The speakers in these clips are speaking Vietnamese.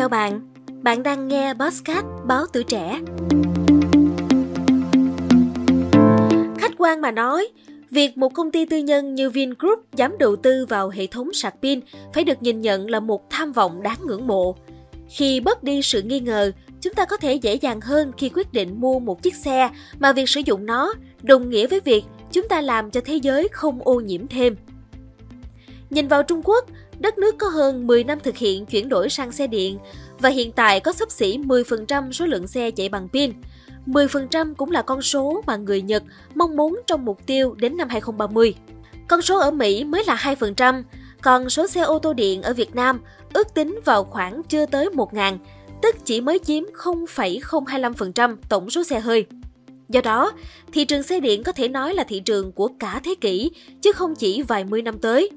Chào bạn, bạn đang nghe Bosscat báo tuổi trẻ. Khách quan mà nói, việc một công ty tư nhân như Vingroup dám đầu tư vào hệ thống sạc pin phải được nhìn nhận là một tham vọng đáng ngưỡng mộ. Khi bớt đi sự nghi ngờ, chúng ta có thể dễ dàng hơn khi quyết định mua một chiếc xe mà việc sử dụng nó đồng nghĩa với việc chúng ta làm cho thế giới không ô nhiễm thêm. Nhìn vào Trung Quốc, đất nước có hơn 10 năm thực hiện chuyển đổi sang xe điện và hiện tại có sấp xỉ 10% số lượng xe chạy bằng pin. 10% cũng là con số mà người Nhật mong muốn trong mục tiêu đến năm 2030. Con số ở Mỹ mới là 2%, còn số xe ô tô điện ở Việt Nam ước tính vào khoảng chưa tới 1.000, tức chỉ mới chiếm 0,025% tổng số xe hơi. Do đó, thị trường xe điện có thể nói là thị trường của cả thế kỷ, chứ không chỉ vài mươi năm tới.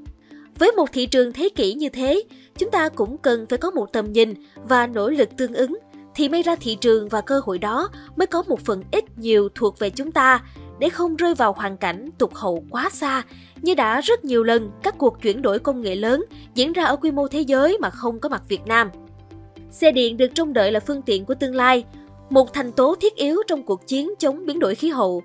Với một thị trường thế kỷ như thế, chúng ta cũng cần phải có một tầm nhìn và nỗ lực tương ứng thì may ra thị trường và cơ hội đó mới có một phần ít nhiều thuộc về chúng ta để không rơi vào hoàn cảnh tụt hậu quá xa như đã rất nhiều lần các cuộc chuyển đổi công nghệ lớn diễn ra ở quy mô thế giới mà không có mặt Việt Nam. Xe điện được trông đợi là phương tiện của tương lai, một thành tố thiết yếu trong cuộc chiến chống biến đổi khí hậu.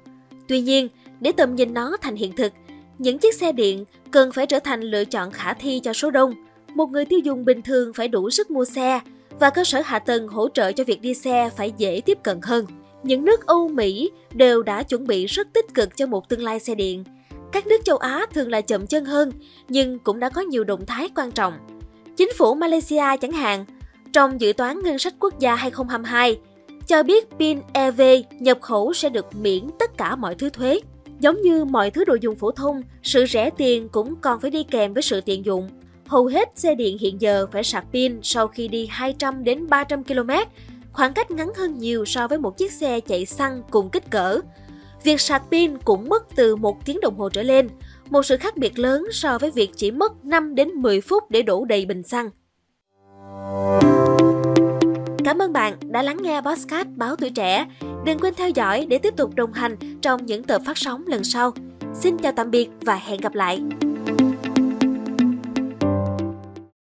Tuy nhiên, để tầm nhìn nó thành hiện thực, những chiếc xe điện cần phải trở thành lựa chọn khả thi cho số đông. Một người tiêu dùng bình thường phải đủ sức mua xe và cơ sở hạ tầng hỗ trợ cho việc đi xe phải dễ tiếp cận hơn. Những nước Âu Mỹ đều đã chuẩn bị rất tích cực cho một tương lai xe điện. Các nước châu Á thường là chậm chân hơn, nhưng cũng đã có nhiều động thái quan trọng. Chính phủ Malaysia chẳng hạn, trong dự toán ngân sách quốc gia 2022, cho biết pin EV nhập khẩu sẽ được miễn tất cả mọi thứ thuế. Giống như mọi thứ đồ dùng phổ thông, sự rẻ tiền cũng còn phải đi kèm với sự tiện dụng. Hầu hết xe điện hiện giờ phải sạc pin sau khi đi 200 đến 300 km, khoảng cách ngắn hơn nhiều so với một chiếc xe chạy xăng cùng kích cỡ. Việc sạc pin cũng mất từ một tiếng đồng hồ trở lên, một sự khác biệt lớn so với việc chỉ mất 5 đến 10 phút để đổ đầy bình xăng. Cảm ơn bạn đã lắng nghe podcast Báo Tuổi Trẻ. Đừng quên theo dõi để tiếp tục đồng hành trong những tập phát sóng lần sau. Xin chào tạm biệt và hẹn gặp lại!